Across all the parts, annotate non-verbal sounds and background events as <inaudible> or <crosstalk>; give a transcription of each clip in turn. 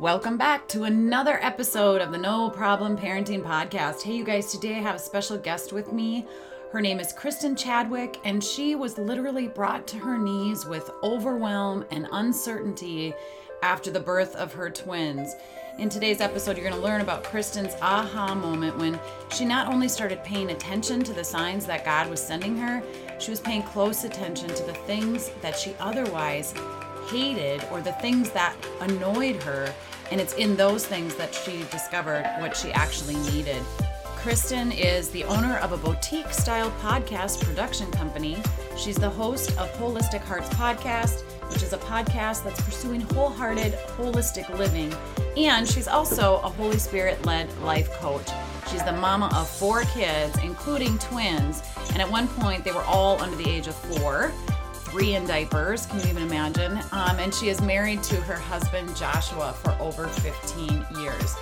Welcome back to another episode of the No Problem Parenting Podcast. Hey, you guys, today I have a special guest with me. Her name is Kristin Chadwick, and she was literally brought to her knees with overwhelm and uncertainty after the birth of her twins. In today's episode, you're going to learn about Kristin's aha moment when she not only started paying attention to the signs that God was sending her, she was paying close attention to the things that she otherwise hated or the things that annoyed her. And it's in those things that she discovered what she actually needed. Kristin is the owner of a boutique style podcast production company. She's the host of Wholistic Hearts Podcast, which is a podcast that's pursuing wholehearted, holistic living. And she's also a Holy Spirit led life coach. She's the mama of four kids, including twins. And at one point, they were all under the age of four three in diapers. Can you even imagine? Um, and she is married to her husband Joshua for over 15 years.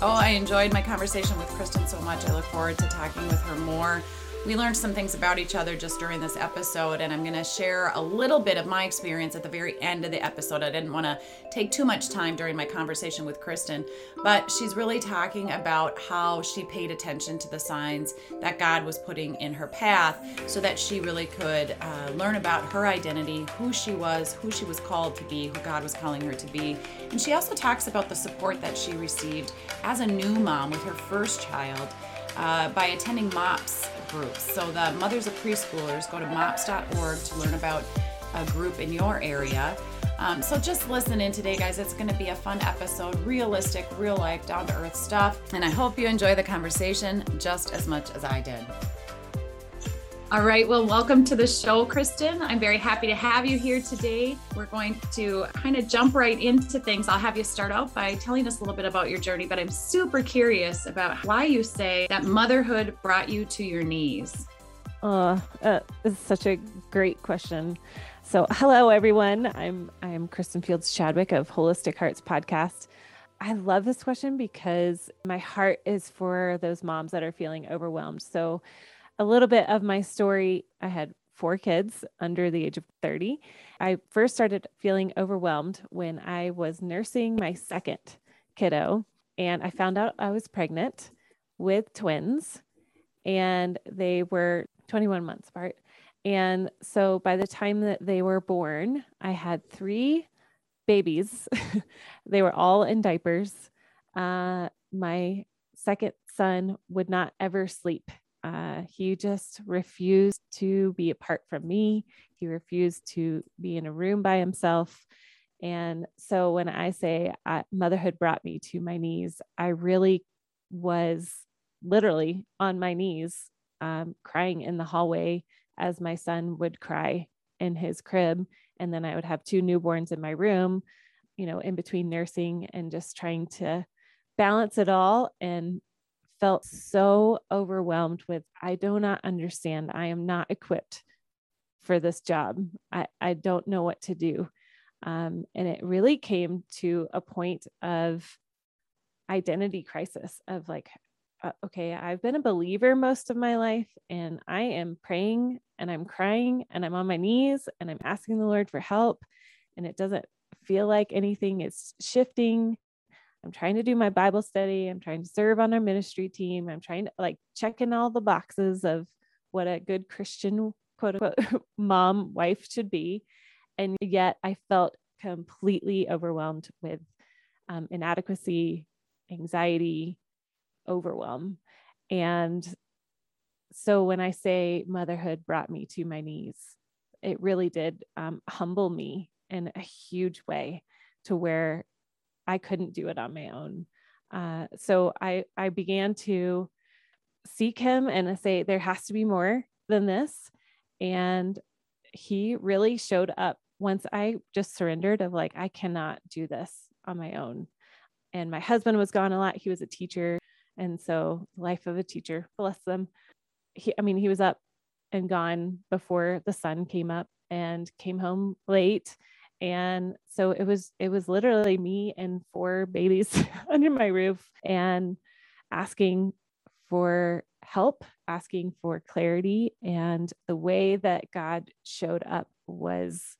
Oh, I enjoyed my conversation with Kristin so much. I look forward to talking with her more we learned some things about each other just during this episode, and I'm going to share a little bit of my experience at the very end of the episode. I didn't want to take too much time during my conversation with Kristin, but she's really talking about how she paid attention to the signs that God was putting in her path so that she really could uh, learn about her identity, who she was, who she was called to be, who God was calling her to be. And she also talks about the support that she received as a new mom with her first child uh, by attending MOPS groups. So the mothers of preschoolers go to mops.org to learn about a group in your area. Um, so just listen in today, guys. It's going to be a fun episode, realistic, real life, down to earth stuff. And I hope you enjoy the conversation just as much as I did. All right. Well, welcome to the show, Kristin. I'm very happy to have you here today. We're going to kind of jump right into things. I'll have you start out by telling us a little bit about your journey, but I'm super curious about why you say that motherhood brought you to your knees. Uh, uh, this is such a great question. So, hello everyone. I'm I'm Kristin Fields Chadwick of Wholistic Hearts podcast. I love this question because my heart is for those moms that are feeling overwhelmed. So, a little bit of my story I had four kids under the age of 30. I first started feeling overwhelmed when I was nursing my second kiddo, and I found out I was pregnant with twins, and they were 21 months apart. And so by the time that they were born, I had three babies. <laughs> they were all in diapers. Uh, my second son would not ever sleep uh, he just refused to be apart from me. He refused to be in a room by himself. And so when I say uh, motherhood brought me to my knees, I really was literally on my knees, um, crying in the hallway as my son would cry in his crib. And then I would have two newborns in my room, you know, in between nursing and just trying to balance it all and felt so overwhelmed with I do not understand. I am not equipped for this job. I, I don't know what to do. Um, and it really came to a point of identity crisis of like, uh, okay, I've been a believer most of my life and I am praying and I'm crying and I'm on my knees and I'm asking the Lord for help. And it doesn't feel like anything is shifting. I'm trying to do my Bible study. I'm trying to serve on our ministry team. I'm trying to like check in all the boxes of what a good Christian quote unquote <laughs> mom wife should be. And yet I felt completely overwhelmed with um, inadequacy, anxiety, overwhelm. And so when I say motherhood brought me to my knees, it really did um, humble me in a huge way to where I couldn't do it on my own. Uh, so I I began to seek him and say there has to be more than this, and he really showed up once I just surrendered of like I cannot do this on my own. And my husband was gone a lot. He was a teacher, and so life of a teacher, bless them. He, I mean, he was up and gone before the sun came up and came home late and so it was it was literally me and four babies <laughs> under my roof and asking for help asking for clarity and the way that god showed up was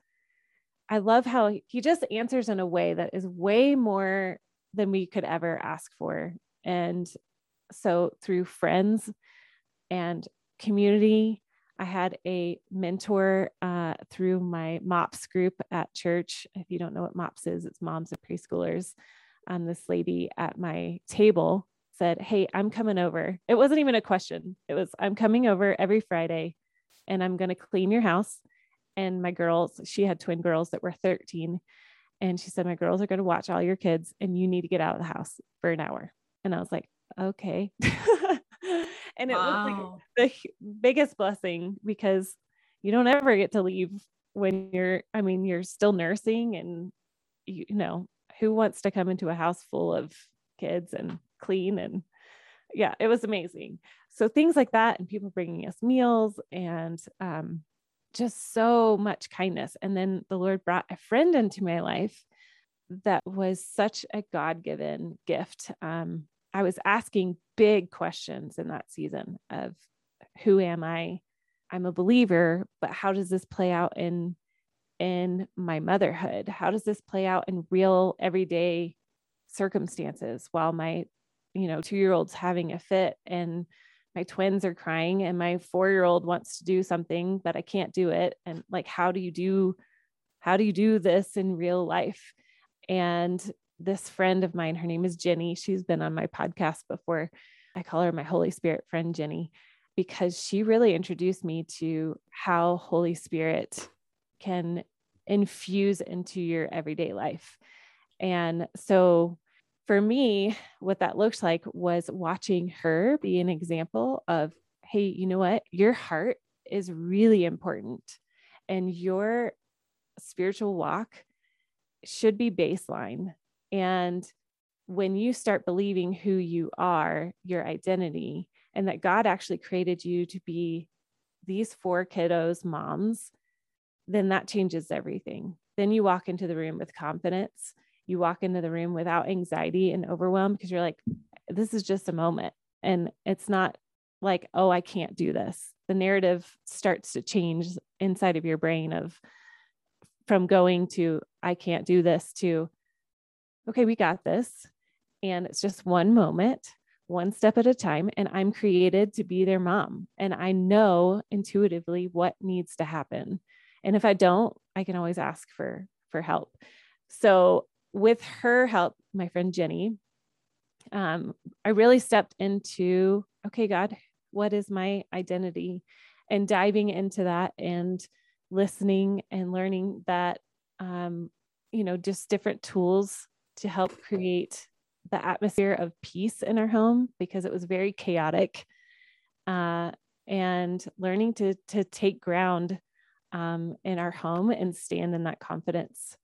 I love how he just answers in a way that is way more than we could ever ask for. And so through friends and community, I had a mentor uh, through my MOPS group at church. If you don't know what MOPS is, it's moms of preschoolers. Um, this lady at my table said, Hey, I'm coming over. It wasn't even a question. It was, I'm coming over every Friday and I'm going to clean your house. And my girls, she had twin girls that were 13. And she said, My girls are going to watch all your kids and you need to get out of the house for an hour. And I was like, Okay. <laughs> and it wow. was like the biggest blessing because you don't ever get to leave when you're, I mean, you're still nursing and you, you know, who wants to come into a house full of kids and clean and yeah, it was amazing. So things like that, and people bringing us meals and um, just so much kindness. And then the Lord brought a friend into my life that was such a God given gift. Um, I was asking big questions in that season of who am I? I'm a believer, but how does this play out in in my motherhood? How does this play out in real everyday circumstances while my you know, two year old's having a fit and my twins are crying and my four year old wants to do something, but I can't do it. And like, how do you do, how do you do this in real life? And this friend of mine, her name is Jenny. She's been on my podcast before. I call her my Holy Spirit friend, Jenny, because she really introduced me to how Holy Spirit can infuse into your everyday life. And so for me, what that looked like was watching her be an example of, hey, you know what? Your heart is really important and your spiritual walk should be baseline. And when you start believing who you are, your identity, and that God actually created you to be these four kiddos' moms, then that changes everything. Then you walk into the room with confidence you walk into the room without anxiety and overwhelm because you're like, this is just a moment. And it's not like, oh, I can't do this. The narrative starts to change inside of your brain of from going to, I can't do this to, okay, we got this. And it's just one moment, one step at a time. And I'm created to be their mom. And I know intuitively what needs to happen. And if I don't, I can always ask for for help. So with her help, my friend Jenny, um, I really stepped into okay, God, what is my identity? And diving into that and listening and learning that, um, you know, just different tools to help create the atmosphere of peace in our home because it was very chaotic. Uh, and learning to to take ground um, in our home and stand in that confidence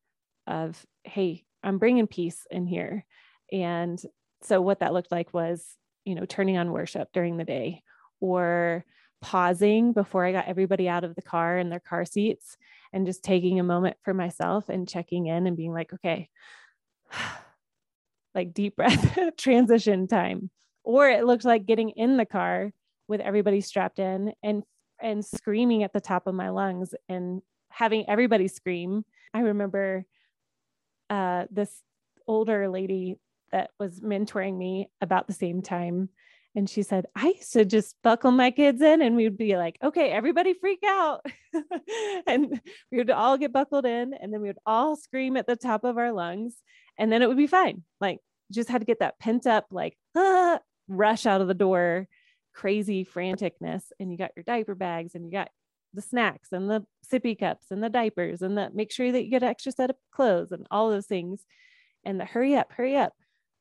of, hey, I'm bringing peace in here. And so what that looked like was, you know, turning on worship during the day or pausing before I got everybody out of the car in their car seats and just taking a moment for myself and checking in and being like, okay, <sighs> like deep breath, <laughs> transition time. Or it looked like getting in the car with everybody strapped in and and screaming at the top of my lungs and having everybody scream. I remember uh, this older lady that was mentoring me about the same time. And she said, I used to just buckle my kids in and we'd be like, okay, everybody freak out. <laughs> and we would all get buckled in and then we would all scream at the top of our lungs and then it would be fine. Like, just had to get that pent up, like, ah, rush out of the door, crazy franticness. And you got your diaper bags and you got the snacks and the sippy cups and the diapers and the make sure that you get an extra set of clothes and all those things and the hurry up hurry up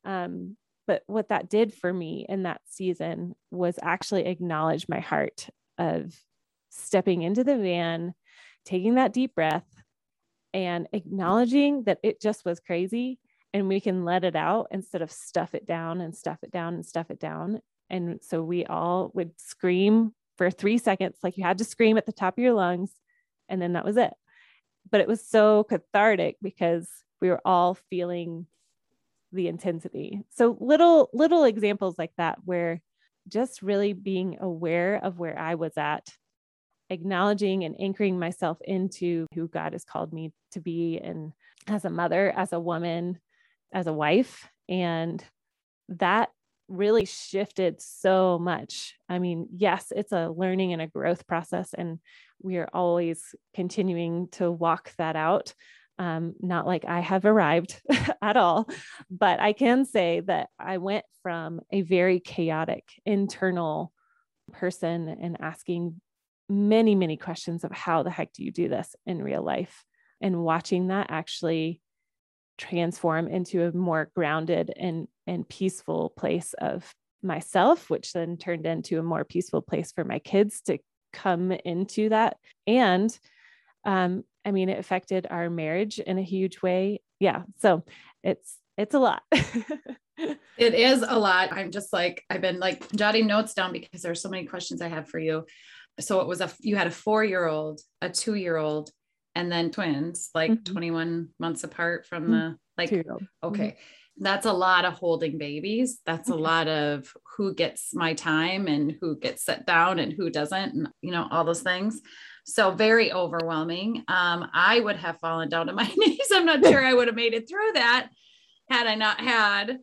um, but what that did for me in that season was actually acknowledge my heart of stepping into the van taking that deep breath and acknowledging that it just was crazy and we can let it out instead of stuff it down and stuff it down and stuff it down and so we all would scream for three seconds, like you had to scream at the top of your lungs, and then that was it. But it was so cathartic because we were all feeling the intensity. So little little examples like that where just really being aware of where I was at acknowledging and anchoring myself into who God has called me to be and as a mother, as a woman, as a wife. And that really shifted so much. I mean, yes, it's a learning and a growth process, and we are always continuing to walk that out. Um, not like I have arrived <laughs> at all, but I can say that I went from a very chaotic internal person and asking many, many questions of how the heck do you do this in real life? And watching that actually transform into a more grounded and, and peaceful place of myself, which then turned into a more peaceful place for my kids to come into that. And um, I mean, it affected our marriage in a huge way. Yeah. So it's it's a lot. <laughs> it is a lot. I'm just like I've been like jotting notes down because there are so many questions I have for you. So it was a you had a four year old, a two year old, and then twins, like mm-hmm. 21 months apart from mm-hmm. the like. Mm-hmm. Okay, that's a lot of holding babies. That's a lot of who gets my time and who gets set down and who doesn't, and you know all those things. So very overwhelming. Um, I would have fallen down to my <laughs> knees. I'm not sure I would have made it through that had I not had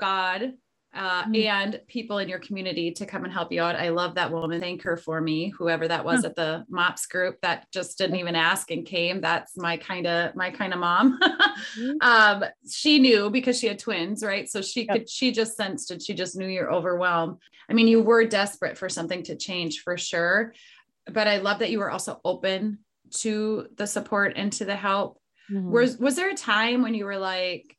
God uh, mm-hmm. and people in your community to come and help you out. I love that woman. Thank her for me, whoever that was at the MOPS group that just didn't even ask and came. That's my kind of my kind of mom. mm-hmm. <laughs> um, she knew because she had twins, right? So she yep. could she just sensed it. She just knew you're overwhelmed. I mean, you were desperate for something to change for sure, but I love that you were also open to the support and to the help. Mm-hmm. Was was there a time when you were like,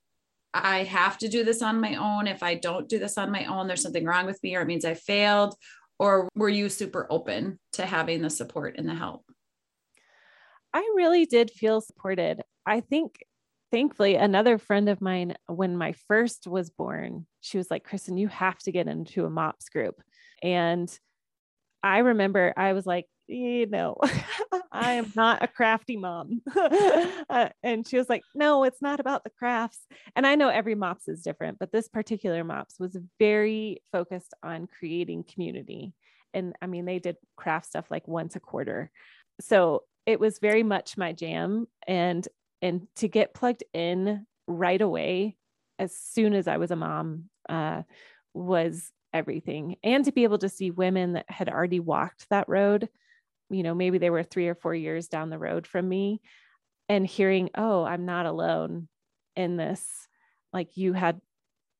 I have to do this on my own. If I don't do this on my own, there's something wrong with me or it means I failed? Or were you super open to having the support and the help? I really did feel supported. I think, thankfully, another friend of mine, when my first was born, she was like, Kristin, you have to get into a MOPS group. And I remember I was like, you know, <laughs> I am not a crafty mom. <laughs> uh, and she was like, no, it's not about the crafts. And I know every MOPS is different, but this particular MOPS was very focused on creating community. And I mean, they did craft stuff like once a quarter. So it was very much my jam. And and to get plugged in right away as soon as I was a mom uh, was everything. And to be able to see women that had already walked that road you know, maybe they were three or four years down the road from me and hearing, oh, I'm not alone in this. Like you had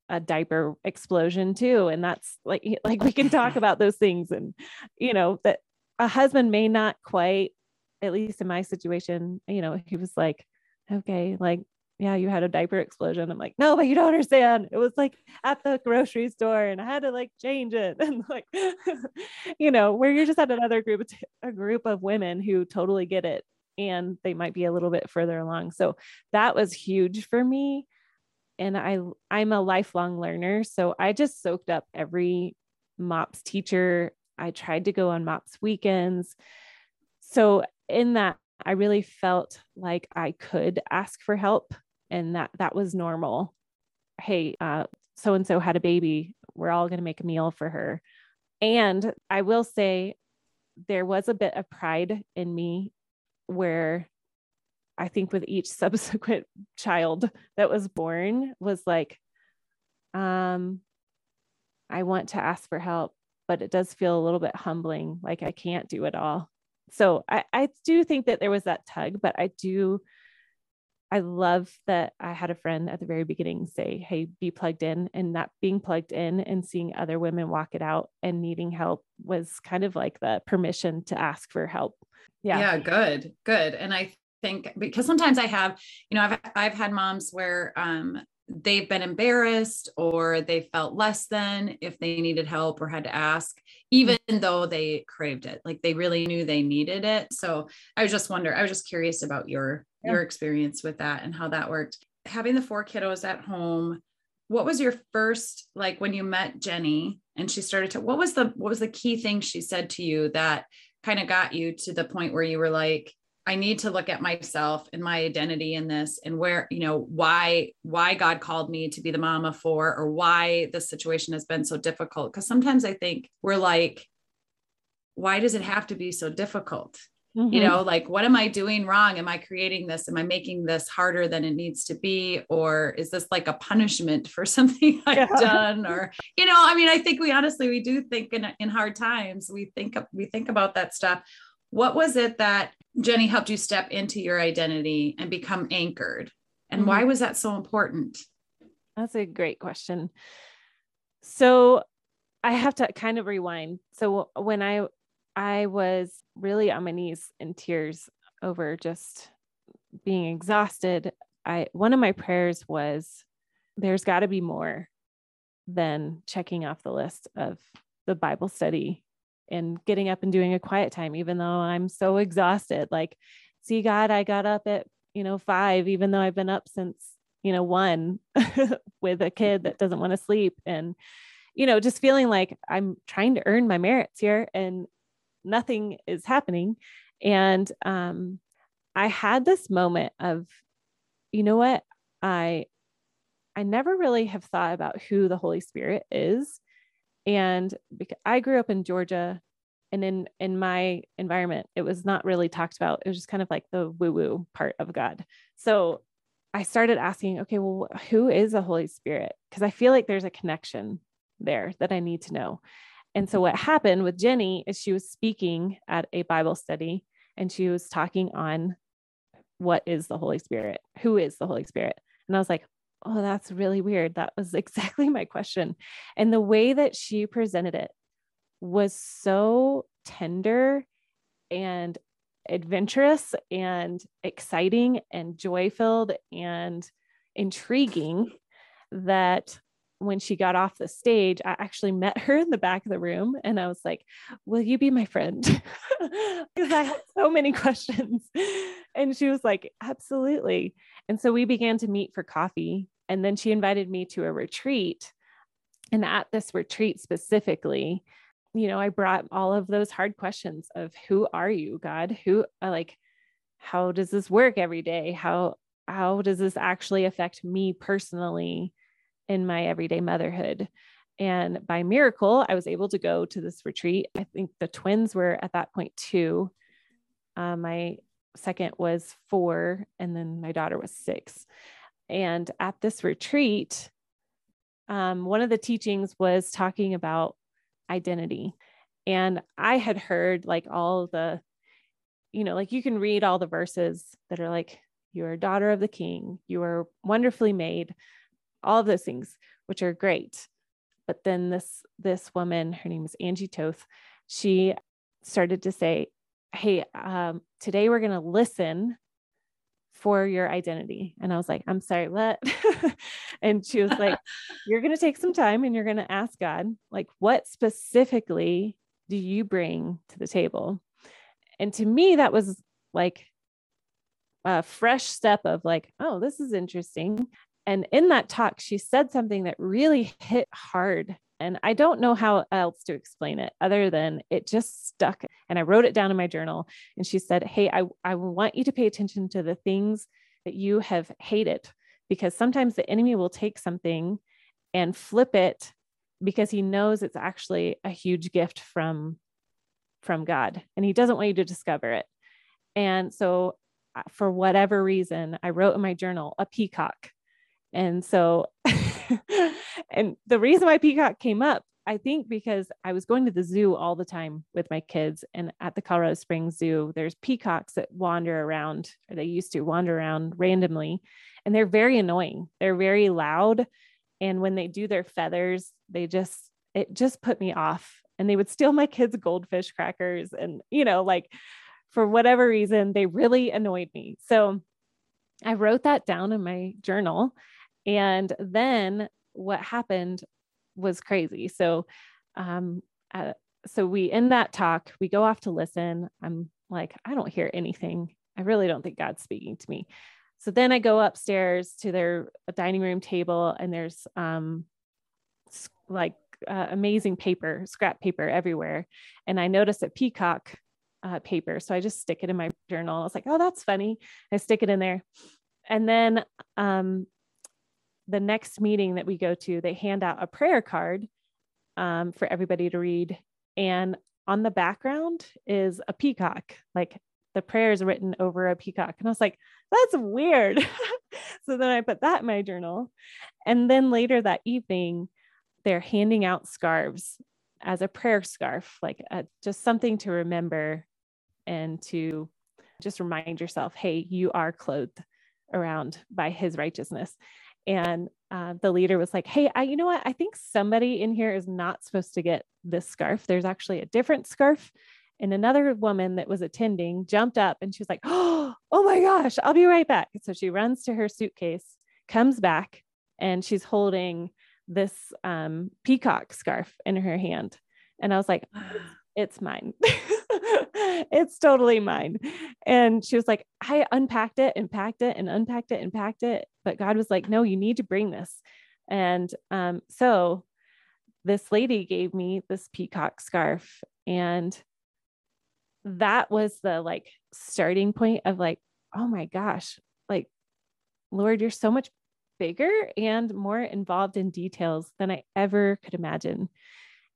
a diaper explosion too. And that's like, like we can talk <laughs> about those things and, you know, that a husband may not quite, at least in my situation, you know, he was like, okay, like yeah, you had a diaper explosion. I'm like, no, but you don't understand. It was like at the grocery store and I had to like change it. <laughs> And like, <laughs> you know, where you're just at another group, a group of women who totally get it and they might be a little bit further along. So that was huge for me. And I, I'm a lifelong learner. So I just soaked up every MOPS teacher. I tried to go on MOPS weekends. So in that I really felt like I could ask for help and that that was normal. Hey so and so had a baby. We're all going to make a meal for her. And i will say there was a bit of pride in me where i think with each <laughs> subsequent child that was born was like um i want to ask for help but it does feel a little bit humbling like i can't do it all so I, I do think that there was that tug but i do I love that I had a friend at the very beginning say, Hey, be plugged in. And that being plugged in and seeing other women walk it out and needing help was kind of like the permission to ask for help. Yeah. Yeah. Good. Good. And I think because sometimes I have, you know, I've, I've had moms where, um, they've been embarrassed or they felt less than if they needed help or had to ask even though they craved it like they really knew they needed it so i was just wonder i was just curious about your yeah. your experience with that and how that worked. Having the four kiddos at home, what was your first like when you met Jenny and she started to what was the what was the key thing she said to you that kind of got you to the point where you were like I need to look at myself and my identity in this and where, you know, why, why God called me to be the mama for, or why this situation has been so difficult. Cause sometimes I think we're like, why does it have to be so difficult? Mhm. You know, like, what am I doing wrong? Am I creating this? Am I making this harder than it needs to be? Or is this like a punishment for <laughs> something I've Yeah. done? Or, you know, I mean, I think we honestly, we do think in, in hard times, we think, we think about that stuff. What was it that Jenny helped you step into your identity and become anchored? And Mhm. why was that so important? That's a great question. So I have to kind of rewind. So when I I was really on my knees in tears over just being exhausted, I one of my prayers was there's got to be more than checking off the list of the Bible study and getting up and doing a quiet time even though I'm so exhausted. Like see God, I got up at, you know, 5 even though I've been up since you know, one <laughs> with a kid that doesn't want to sleep and, you know, just feeling like I'm trying to earn my merits here and nothing is happening. And um, I had this moment of, you know what, I, I never really have thought about who the Holy Spirit is. And because I grew up in Georgia and in in my environment it was not really talked about it was just kind of like the woo woo part of god so I started asking, okay, well, who is the Holy Spirit? Because I feel like there's a connection there that I need to know. And so what happened with Jenny is she was speaking at a Bible study and she was talking on what is the Holy Spirit? Who is the Holy Spirit? And I was like, oh, that's really weird. That was <laughs> exactly my question. And the way that she presented it was so tender and adventurous and exciting and joy filled and intriguing that when she got off the stage, I actually met <laughs> her in the back of the room and I was like, Will you be my friend? <laughs> Because I had so many questions. And she was like, Absolutely. And so we began to meet for coffee. And then she invited me to a retreat. And at this retreat specifically, you know, I brought all of those hard questions of who are you, God? Who uh, like how does this work every day? How how does this actually affect me personally in my everyday motherhood? And by miracle, I was able to go to this retreat. I think the twins were at that point two. Uh, my second was four, and then my daughter was six. And at this retreat, um, one of the teachings was talking about identity. And I had heard like all the, you know, like you can read all the verses that are like, you're a daughter of the king, you are wonderfully made, all of those things, which are great. But then this this woman, her name is Angie Toth, she started to say, Hey, um, today we're gonna listen for your identity. And I was like, I'm sorry, what? <laughs> and she was like, <laughs> You're going to take some time and you're going to ask God, like, what specifically do you bring to the table? And to me, that was like a fresh step of like, oh, this is interesting. And in that talk, she said something that really hit hard. And I don't know how else to explain it other than it just stuck. And I wrote it down in my journal. And she said, Hey, I, I want you to pay attention to the things that you have hated, because sometimes the enemy will take something and flip it because he knows it's actually a huge gift from from God and he doesn't want you to discover it. And so uh, for whatever reason, I wrote in my journal a peacock. And so <laughs> <laughs> and the reason why peacock came up, I think because I was going to the zoo all the time with my kids and at the Colorado Springs Zoo, there's peacocks that wander around or they used to wander around randomly and they're very annoying. They're very loud and when they do their feathers, they just it just put me off and they would steal my kids goldfish crackers and you know like for whatever reason they really annoyed me so i wrote that down in my journal and then what happened was crazy so um uh, so we in that talk we go off to listen i'm like i don't hear anything i really don't think god's speaking to me so then i go upstairs to their dining room table and there's um like uh, amazing paper, scrap paper everywhere. And I notice a peacock uh, paper. So I just stick it in my journal. I was like, oh, that's funny. I stick it in there. And then um, the next meeting that we go to, they hand out a prayer card um, for everybody to read. And on the background is a peacock, like the prayer is written over a peacock. And I was like, that's weird. <laughs> so then I put that in my journal. And then later that evening, they're handing out scarves as a prayer scarf, like a, uh, just something to remember and to just remind yourself, hey, you are clothed around by his righteousness. And uh, the leader was like, hey, I, you know what? I think somebody in here is not supposed to get this scarf. There's actually a different scarf. And another woman that was attending jumped up and she was like, oh, <gasps> oh my gosh, I'll be right back. So she runs to her suitcase, comes back, and she's holding this um, peacock scarf in her hand. And I was like, <gasps> it's mine. <laughs> <laughs> it's totally mine. And she was like, I unpacked it and packed it and unpacked it and packed it. But God was like, no, you need to bring this. And um, so this lady gave me this peacock scarf. And that was the like starting point of like, oh my gosh, like, Lord, you're so much bigger and more involved in details than I ever could imagine.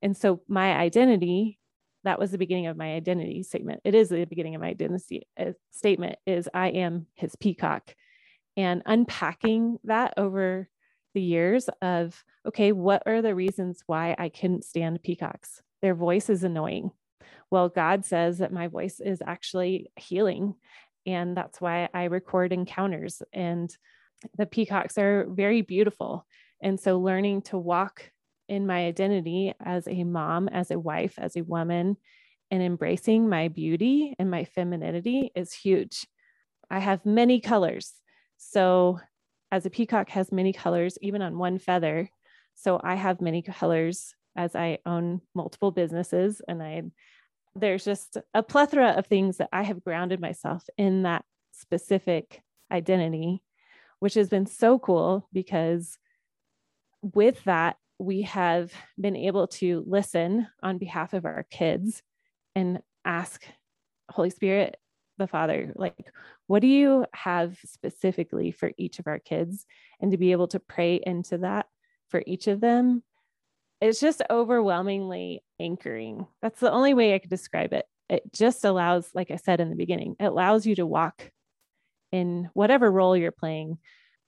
And so my identity, that was the beginning of my identity statement. It is the beginning of my identity uh, statement is I am his peacock. And unpacking that over the years of, okay, what are the reasons why I couldn't stand peacocks? Their voice is annoying. Well, God says that my voice is actually healing. And that's why I record encounters. And the peacocks are very beautiful. And so learning to walk in my identity as a mom, as a wife, as a woman, and embracing my beauty and my femininity is huge. I have many colors. So, as a peacock has many colors, even on one feather. So, I have many colors as I own multiple businesses and I there's just a plethora of things that I have grounded myself in that specific identity, which has been so cool because with that, we have been able to listen on behalf of our kids and ask Holy Spirit, the Father, like, what do you have specifically for each of our kids? And to be able to pray into that for each of them it's just overwhelmingly anchoring. That's the only way I could describe it. It just allows, like I said in the beginning, it allows you to walk in whatever role you're playing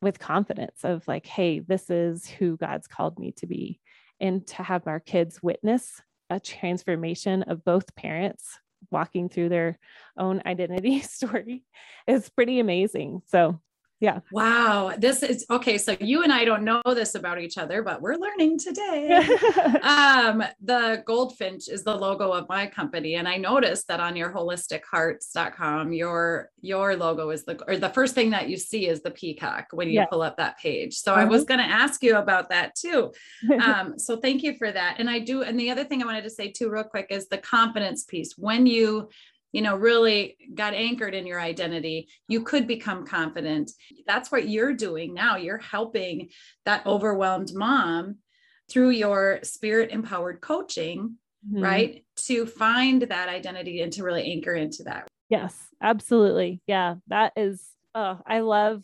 with confidence of like, hey, this is who God's called me to be. And to have our kids witness a transformation of both parents walking through their own identity <laughs> story is pretty amazing. So yeah. Wow this is okay so you and i don't know this about each other but we're learning today. <laughs> Um the goldfinch is the logo of my company and i noticed that on your wholistichearts.com your your logo is the or the first thing that you see is the peacock when you yes. pull up that page. So i was mm-hmm. going to ask you about that too. <laughs> Um so thank you for that. And i do and the other thing i wanted to say too real quick is the confidence piece. When you you know really got anchored in your identity you could become confident. That's what you're doing now. You're helping that overwhelmed mom through your spirit empowered coaching mm-hmm. right to find that identity and to really anchor into that. Yes absolutely. Yeah that is oh i love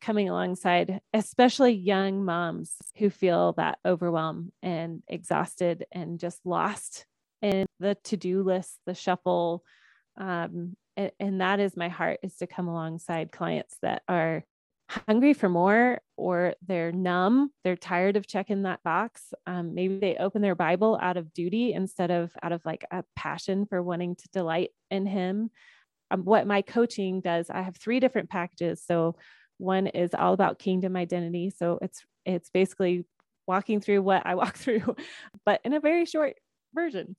coming alongside especially young moms who feel that overwhelm and exhausted and just lost in the to-do list the shuffle um, and, and that is my heart is to come alongside clients that are hungry for more or they're numb they're tired of checking that box. Um, maybe they open their bible out of duty instead of out of like a passion for wanting to delight in him. Um, what my coaching does i have three different packages. So one is all about kingdom identity. So it's it's basically walking through what i <laughs> walk through but in a very short version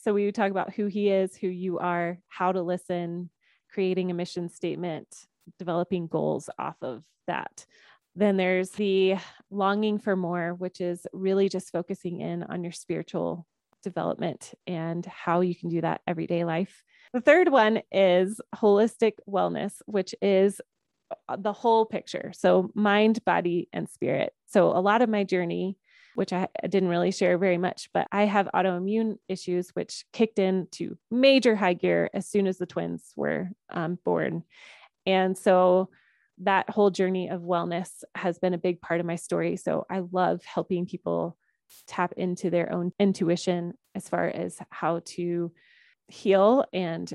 so we would talk about who he is, who you are, how to listen, creating a mission statement, developing goals off of that. Then there's the longing for more, which is really just focusing in on your spiritual development and how you can do that everyday life. The third one is holistic wellness, which is the whole picture. So, mind, body, and spirit. So, a lot of my journey which I didn't really share very much, but I have autoimmune issues, which kicked into major high gear as soon as the twins were um, born. And so that whole journey of wellness has been a big part of my story. So I love helping people tap into their own intuition as far as how to heal and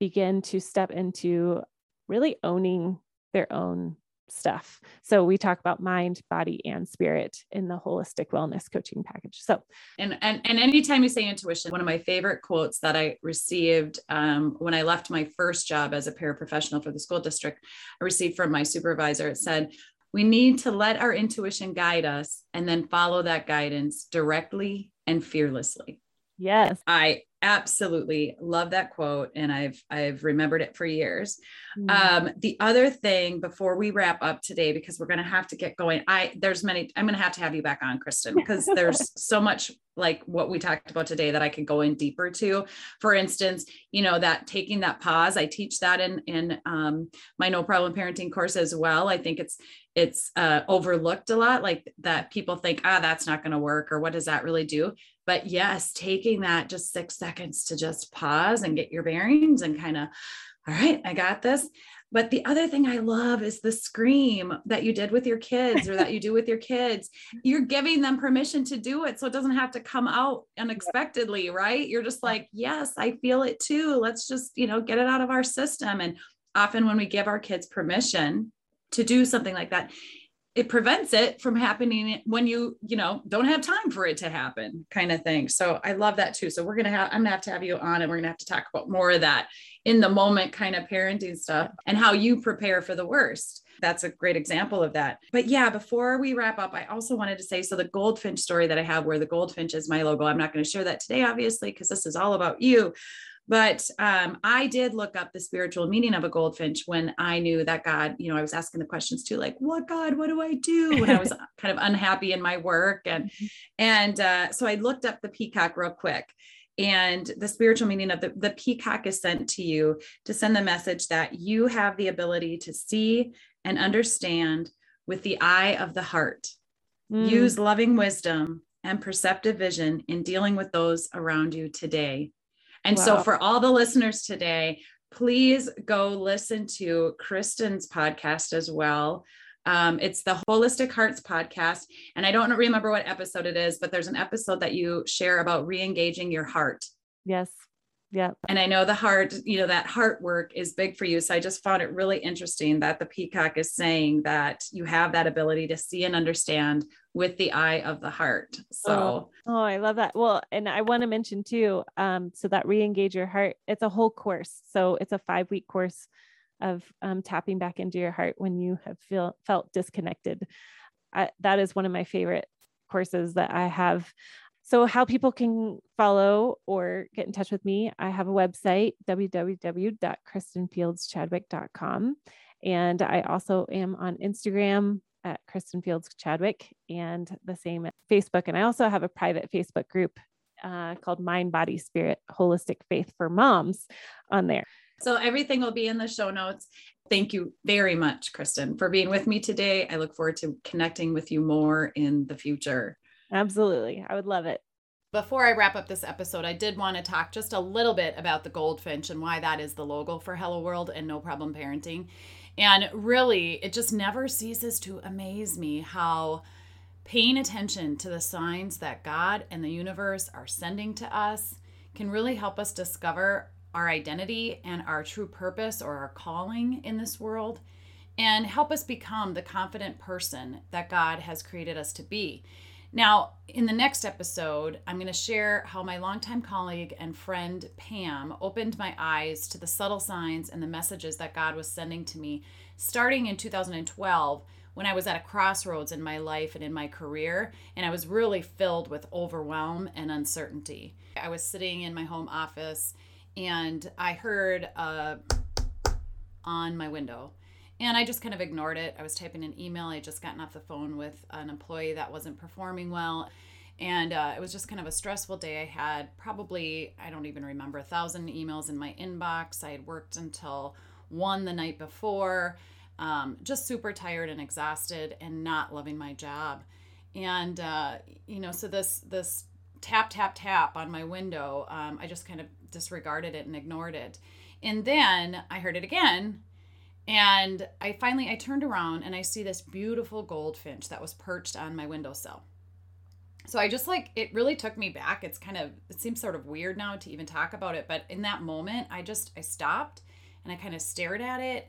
begin to step into really owning their own stuff. So we talk about mind, body, and spirit in the holistic wellness coaching package. So and and and anytime you say intuition, one of my favorite quotes that I received um, when I left my first job as a paraprofessional for the school district, I received from my supervisor. It said, "We need to let our intuition guide us, and then follow that guidance directly and fearlessly." Yes. I absolutely love that quote and I've I've remembered it for years. Mm. Um, the other thing before we wrap up today, because we're gonna have to get going. I there's many, I'm gonna have to have you back on, Kristin, because there's <laughs> so much like what we talked about today that I could go in deeper to. For instance, you know, that taking that pause, I teach that in in um, my no problem parenting course as well. I think it's it's uh, overlooked a lot, like that people think, ah, that's not going to work, or what does that really do? But yes, taking that just six seconds to just pause and get your bearings and kind of, all right, I got this. But the other thing I love is the scream that you did with your kids or that you do with your kids. <laughs> You're giving them permission to do it so it doesn't have to come out unexpectedly, right? You're just like, yes, I feel it too. Let's just, you know, get it out of our system. And often when we give our kids permission to do something like that, it prevents it from happening when you you know don't have time for it to happen kind of thing. So i love that too. So we're gonna have i'm gonna have to have you on and we're gonna have to talk about more of that in the moment kind of parenting stuff and how you prepare for the worst. That's a great example of that. But yeah before we wrap up i also wanted to say so the goldfinch story that i have where the goldfinch is my logo i'm not going to share that today obviously because this is all about you but um, I did look up the spiritual meaning of a goldfinch when I knew that God, you know, I was asking the questions too, like, what God, what do I do? When I was <laughs> kind of unhappy in my work. And, mm-hmm. and uh, so I looked up the peacock real quick. And the spiritual meaning of the, the peacock is sent to you to send the message that you have the ability to see and understand with the eye of the heart. Mm. Use loving wisdom and perceptive vision in dealing with those around you today. And wow. so, for all the listeners today, please go listen to Kristin's podcast as well. Um, it's the Wholistic Hearts podcast. And I don't remember what episode it is, but there's an episode that you share about re engaging your heart. Yes. Yeah. And I know the heart, you know, that heart work is big for you. So I just found it really interesting that the peacock is saying that you have that ability to see and understand with the eye of the heart. So, oh, oh I love that. Well, and I want to mention too, um, so that re-engage your heart, it's a whole course. So it's a five week course of um, tapping back into your heart when you have feel felt disconnected. I, that is one of my favorite courses that I have. So, how people can follow or get in touch with me, I have a website, www.kristinfieldschadwick.com. And I also am on Instagram at Kristin Fields Chadwick and the same at Facebook. And I also have a private Facebook group uh, called Mind, Body, Spirit Holistic Faith for Moms on there. So, everything will be in the show notes. Thank you very much, Kristin, for being with me today. I look forward to connecting with you more in the future. Absolutely. I would love it. Before I wrap up this episode, I did want to talk just a little bit about the goldfinch and why that is the logo for Hello World and No Problem Parenting. And really, it just never ceases to amaze me how paying attention to the signs that God and the universe are sending to us can really help us discover our identity and our true purpose or our calling in this world and help us become the confident person that God has created us to be. Now, in the next episode, I'm going to share how my longtime colleague and friend Pam opened my eyes to the subtle signs and the messages that God was sending to me starting in 2012 when I was at a crossroads in my life and in my career, and I was really filled with overwhelm and uncertainty. I was sitting in my home office and I heard uh, on my window and I just kind of ignored it. I was typing an email. I just gotten off the phone with an employee that wasn't performing well. And uh, it was just kind of a stressful day. I had probably, I don't even remember, a thousand emails in my inbox. I had worked until one the night before, um, just super tired and exhausted and not loving my job. And, uh, you know, so this, this tap, tap, tap on my window, um, I just kind of disregarded it and ignored it. And then I heard it again and I finally I turned around and I see this beautiful goldfinch that was perched on my windowsill. So I just like it really took me back. It's kind of it seems sort of weird now to even talk about it, but in that moment I just I stopped and I kind of stared at it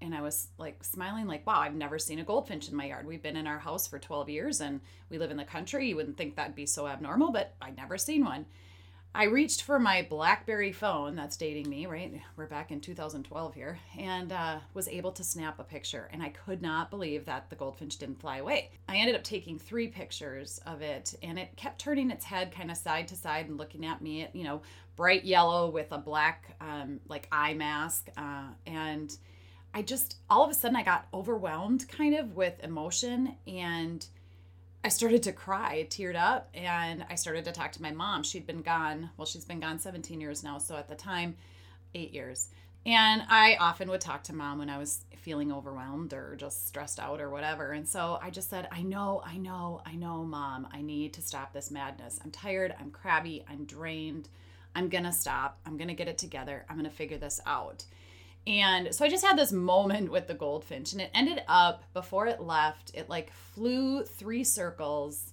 and I was like smiling like wow, I've never seen a goldfinch in my yard. We've been in our house for 12 years and we live in the country. You wouldn't think that'd be so abnormal, but I'd never seen one. I reached for my Blackberry phone, that's dating me, right? We're back in 2012 here, and uh, was able to snap a picture. And I could not believe that the goldfinch didn't fly away. I ended up taking three pictures of it, and it kept turning its head kind of side to side and looking at me, at, you know, bright yellow with a black, um, like, eye mask. Uh, and I just, all of a sudden, I got overwhelmed kind of with emotion and I started to cry, teared up, and I started to talk to my mom. She'd been gone, well, she's been gone 17 years now, so at the time, eight years. And I often would talk to mom when I was feeling overwhelmed or just stressed out or whatever. And so I just said, I know, I know, I know, mom, I need to stop this madness. I'm tired, I'm crabby, I'm drained. I'm gonna stop. I'm gonna get it together. I'm gonna figure this out. And so I just had this moment with the goldfinch, and it ended up before it left, it like flew three circles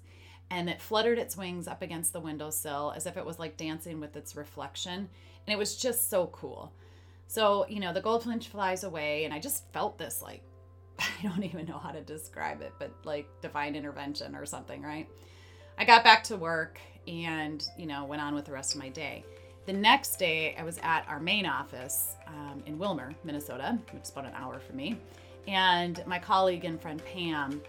and it fluttered its wings up against the windowsill as if it was like dancing with its reflection. And it was just so cool. So, you know, the goldfinch flies away, and I just felt this like, <laughs> I don't even know how to describe it, but like divine intervention or something, right? I got back to work and, you know, went on with the rest of my day. The next day, I was at our main office um, in Willmar, Minnesota, which is about an hour from me, and my colleague and friend Pam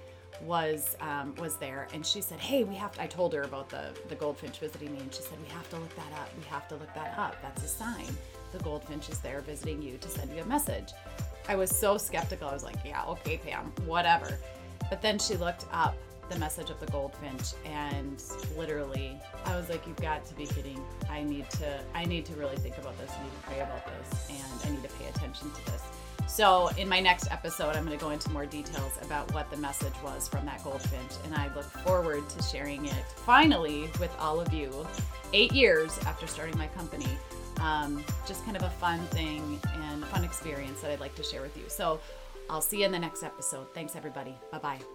was um, was there, and she said, "Hey, we have." To, I told her about the the goldfinch visiting me, and she said, "We have to look that up. We have to look that up. That's a sign. The goldfinch is there visiting you to send you a message." I was so skeptical. I was like, "Yeah, okay, Pam, whatever." But then she looked up the message of the goldfinch and literally i was like you've got to be kidding. I need to i need to really think about this. I need to pray about this and i need to pay attention to this. So in my next episode i'm going to go into more details about what the message was from that goldfinch and i look forward to sharing it finally with all of you eight years after starting my company. Um, just kind of a fun thing and fun experience that i'd like to share with you. So i'll see you in the next episode. Thanks everybody. Bye bye